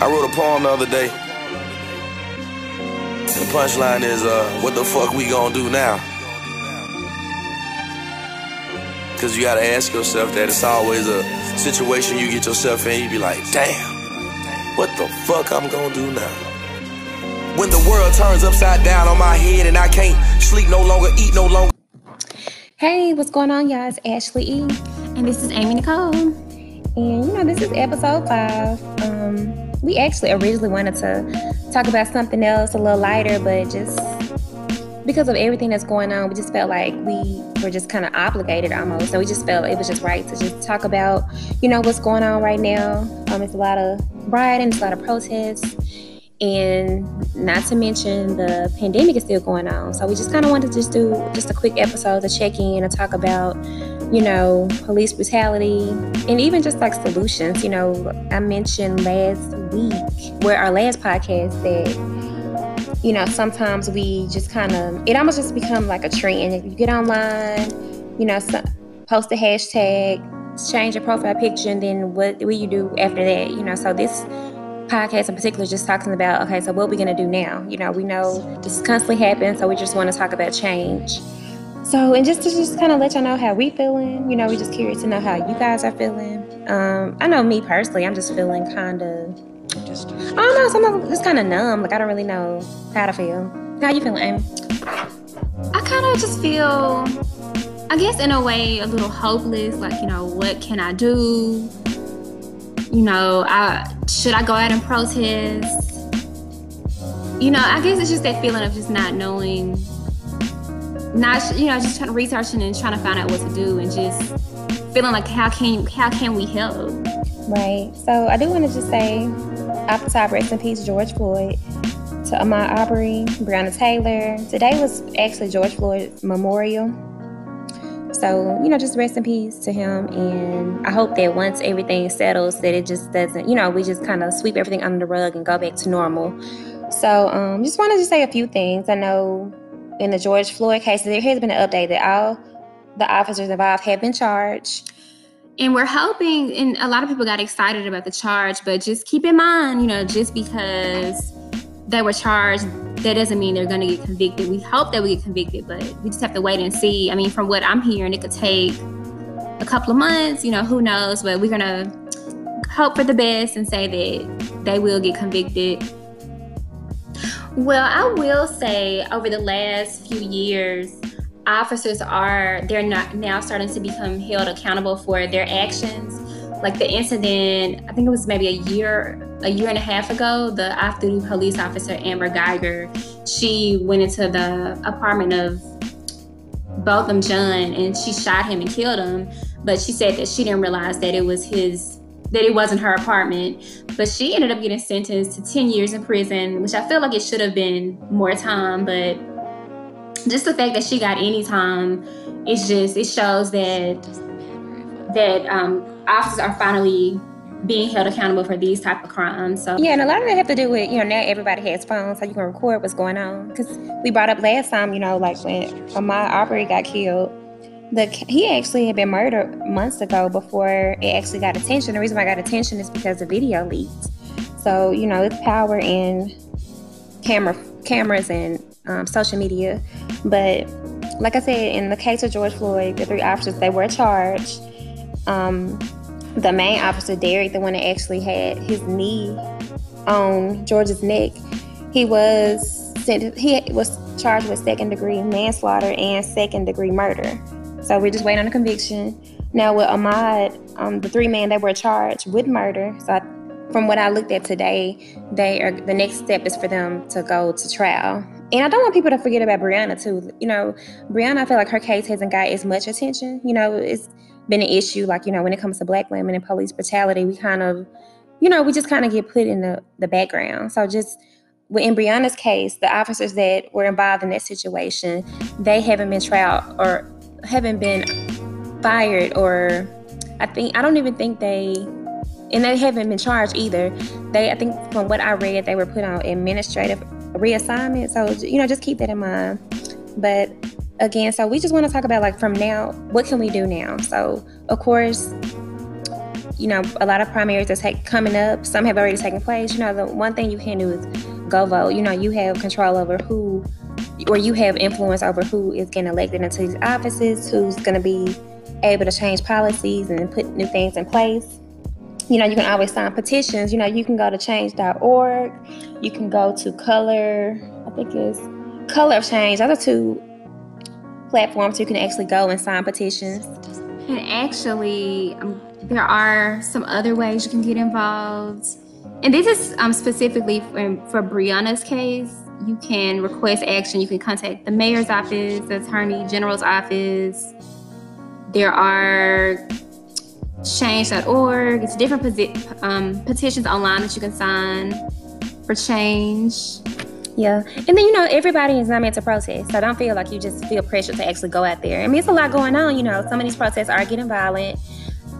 I wrote a poem the other day. The punchline is, uh, what the fuck we gonna do now? Cause you gotta ask yourself that it's always a situation you get yourself in, you be like, damn, what the fuck I'm gonna do now? When the world turns upside down on my head and I can't sleep no longer, eat no longer. Hey, what's going on, y'all? It's Ashley E. And this is Amy Nicole. And you know, this is episode five. Um, we actually originally wanted to talk about something else a little lighter, but just because of everything that's going on, we just felt like we were just kind of obligated almost. So we just felt it was just right to just talk about, you know, what's going on right now. Um, it's a lot of rioting, it's a lot of protests, and not to mention the pandemic is still going on. So we just kind of wanted to just do just a quick episode to check in and talk about you know, police brutality, and even just like solutions. You know, I mentioned last week, where our last podcast, that, you know, sometimes we just kind of, it almost just become like a trend. If you get online, you know, so, post a hashtag, change your profile picture, and then what will you do after that? You know, so this podcast in particular just talking about, okay, so what are we going to do now? You know, we know this constantly happens, so we just want to talk about change. So, and just to just kind of let y'all know how we feeling, you know, we just curious to know how you guys are feeling. Um, I know me personally, I'm just feeling kind of, just, I don't know, sometimes just kind of numb. Like I don't really know how to feel. How you feeling, Amy? I kind of just feel, I guess, in a way, a little hopeless. Like, you know, what can I do? You know, I should I go out and protest? You know, I guess it's just that feeling of just not knowing not you know just trying to researching and trying to find out what to do and just feeling like how can how can we help right so i do want to just say off the top rest in peace george floyd to Ahmaud Arbery, Breonna Taylor. Today was actually George Floyd memorial. So, you know, just rest in peace to him. And I hope that once everything settles, that it just doesn't, you know, we just kind of sweep everything under the rug and go back to normal. So, um, just wanted to say a few things. I know in the George Floyd case, there has been an update that all the officers involved have been charged. And we're hoping, and a lot of people got excited about the charge, but just keep in mind, you know, just because they were charged, that doesn't mean they're going to get convicted. We hope that we get convicted, but we just have to wait and see. I mean, from what I'm hearing, it could take a couple of months, you know, who knows, but we're going to hope for the best and say that they will get convicted well, I will say over the last few years, officers are they're not now starting to become held accountable for their actions. Like the incident, I think it was maybe a year, a year and a half ago. The off-duty police officer Amber Guyger, she went into the apartment of Botham Jean and she shot him and killed him. But she said that she didn't realize that it was his that it wasn't her apartment. But she ended up getting sentenced to 10 years in prison, which I feel like it should have been more time. But just the fact that she got any time, it's just, it shows that that um, officers are finally being held accountable for these type of crimes. So yeah, and a lot of that have to do with you know now everybody has phones, so you can record what's going on. Because we brought up last time, you know, like when Ahmaud Arbery got killed, the he actually had been murdered months ago before it actually got attention. The reason why I got attention is because the video leaked. So you know, it's power in camera cameras and um, social media. But like I said, in the case of George Floyd, the three officers they were charged. Um, the main officer, Derek, the one that actually had his knee on George's neck, he was sent. He was charged with second degree manslaughter and second degree murder. So we're just waiting on a conviction. Now with Ahmaud, um, the three men that were charged with murder. So I, from what I looked at today, they are the next step is for them to go to trial. And I don't want people to forget about Breonna too. You know, Breonna, I feel like her case hasn't got as much attention. You know, it's been an issue. Like you know, when it comes to Black women and police brutality, we kind of, you know, we just kind of get put in the the background. So just in Breonna's case, the officers that were involved in that situation, they haven't been tried or haven't been fired or I think I don't even think they and they haven't been charged either. They I think from what I read they were put on administrative reassignment. So you know just keep that in mind. But again, so we just want to talk about like from now, what can we do now? So of course, you know, a lot of primaries are take, coming up. Some have already taken place. You know, the one thing you can do is go vote. You know, you have control over who, or you have influence over who is getting elected into these offices, who's going to be able to change policies and put new things in place. You know, you can always sign petitions. You know, you can go to change.org. You can go to Color, I think it's Color of Change. Those are two platforms you can actually go and sign petitions. And actually, um, there are some other ways you can get involved. And this is um, specifically for, for Breonna's case. You can request action. You can contact the mayor's office, the attorney general's office. There are change.org. It's different posi- um, petitions online that you can sign for change. Yeah. And then, you know, everybody is not meant to protest. So don't feel like you just feel pressure to actually go out there. I mean, it's a lot going on. You know, some of these protests are getting violent.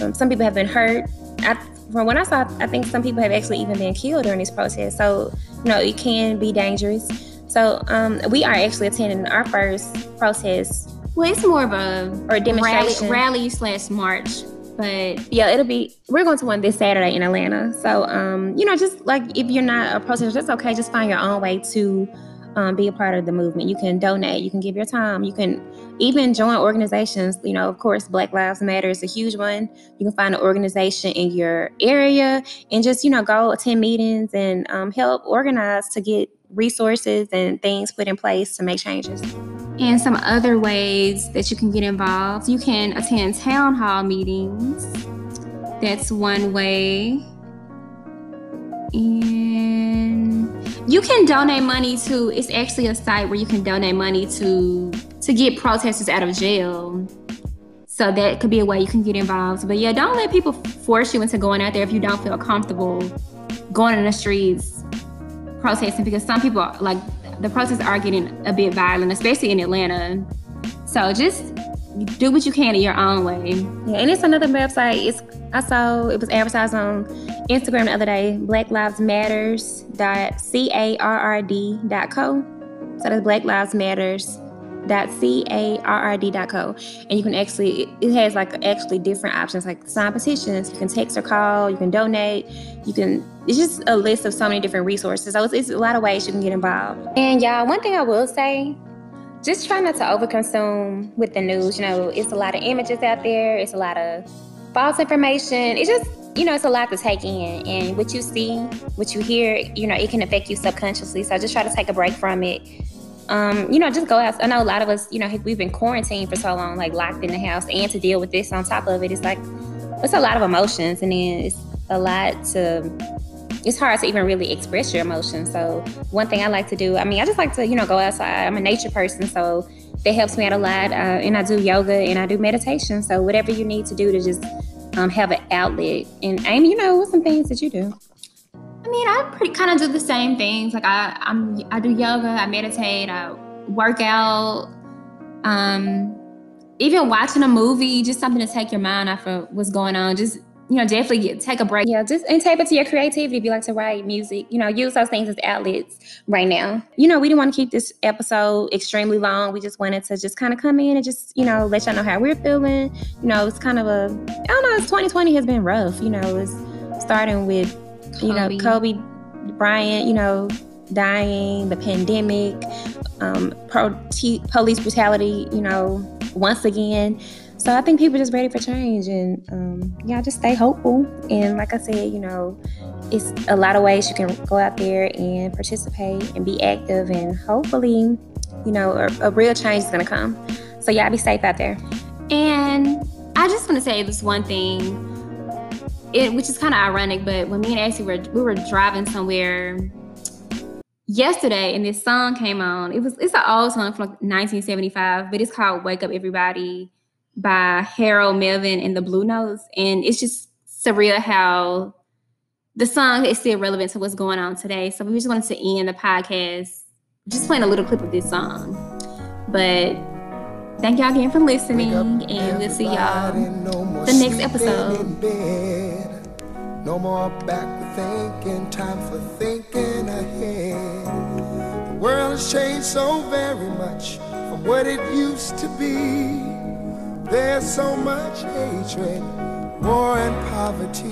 Um, some people have been hurt. I, from what I saw, I think some people have actually even been killed during these protests. So, you know, it can be dangerous. So um, we are actually attending our first protest. Well, it's more of a or a demonstration rally, rally slash march but yeah, it'll be we're going to one this Saturday in Atlanta. So um, you know, just like if you're not a protester, that's okay. Just find your own way to um, be a part of the movement. You can donate, you can give your time, you can even join organizations. You know, of course, Black Lives Matter is a huge one. You can find an organization in your area and just, you know, go attend meetings and um, help organize to get resources and things put in place to make changes. And some other ways that you can get involved you can attend town hall meetings. That's one way. And you can donate money to it's actually a site where you can donate money to to get protesters out of jail. So that could be a way you can get involved. But yeah, don't let people force you into going out there if you don't feel comfortable going in the streets protesting because some people like the protests are getting a bit violent, especially in Atlanta. So just do what you can in your own way. Yeah, and it's another website. It's I saw it was advertised on Instagram the other day. Black Lives Matters dot c a r r d dot co. So that's Black Lives Matters dot c a r r d dot co. And you can actually it has like actually different options like sign petitions. You can text or call. You can donate. You can it's just a list of so many different resources. So it's, it's a lot of ways you can get involved. And y'all, one thing I will say, just try not to overconsume with the news. You know, it's a lot of images out there. It's a lot of false information. It's just, you know, it's a lot to take in. And what you see, what you hear, you know, it can affect you subconsciously. So just try to take a break from it. Um, you know, just go out. I know a lot of us, you know, we've been quarantined for so long, like locked in the house, and to deal with this on top of it, it's like it's a lot of emotions, and then it's a lot to it's hard to even really express your emotions. So one thing I like to do, I mean, I just like to, you know, go outside. I'm a nature person, so that helps me out a lot. Uh, and I do yoga and I do meditation. So whatever you need to do to just um, have an outlet. And Amy, you know, what's some things that you do? I mean, I pretty kind of do the same things. Like I, I'm, I do yoga, I meditate, I work out. Um, even watching a movie, just something to take your mind off of what's going on. Just you know, definitely get, take a break. Yeah, just and tap into your creativity. If you like to write music, you know, use those things as outlets right now. You know, we didn't want to keep this episode extremely long. We just wanted to just kind of come in and just, you know, let y'all know how we're feeling. You know, it's kind of a, I don't know, it's 2020 has been rough. You know, it's starting with, you Kobe. know, Kobe Bryant, you know, dying, the pandemic, um, pro- police brutality, you know, once again. So I think people just ready for change, and um, yeah, just stay hopeful. And like I said, you know, it's a lot of ways you can go out there and participate and be active, and hopefully, you know, a, a real change is gonna come. So y'all be safe out there. And I just want to say this one thing, it, which is kind of ironic, but when me and Ashley were we were driving somewhere yesterday and this song came on. It was it's an old song from like 1975, but it's called "Wake Up Everybody." By Harold Melvin and the Blue Notes. And it's just surreal how the song is still relevant to what's going on today. So we just wanted to end the podcast just playing a little clip of this song. But thank y'all again for listening, and we'll see y'all no the next episode. No more backward thinking, time for thinking ahead. The world has changed so very much from what it used to be. There's so much hatred war and poverty.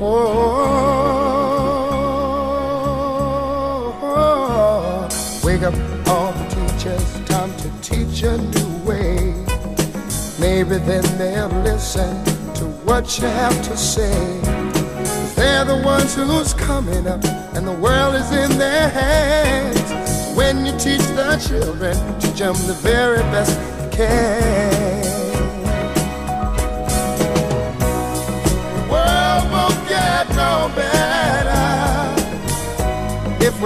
Oh, wake up all the teachers, time to teach a new way. Maybe then they'll listen to what you have to say. They're the ones who's coming up, and the world is in their hands. When you teach the children, teach them the very best you can.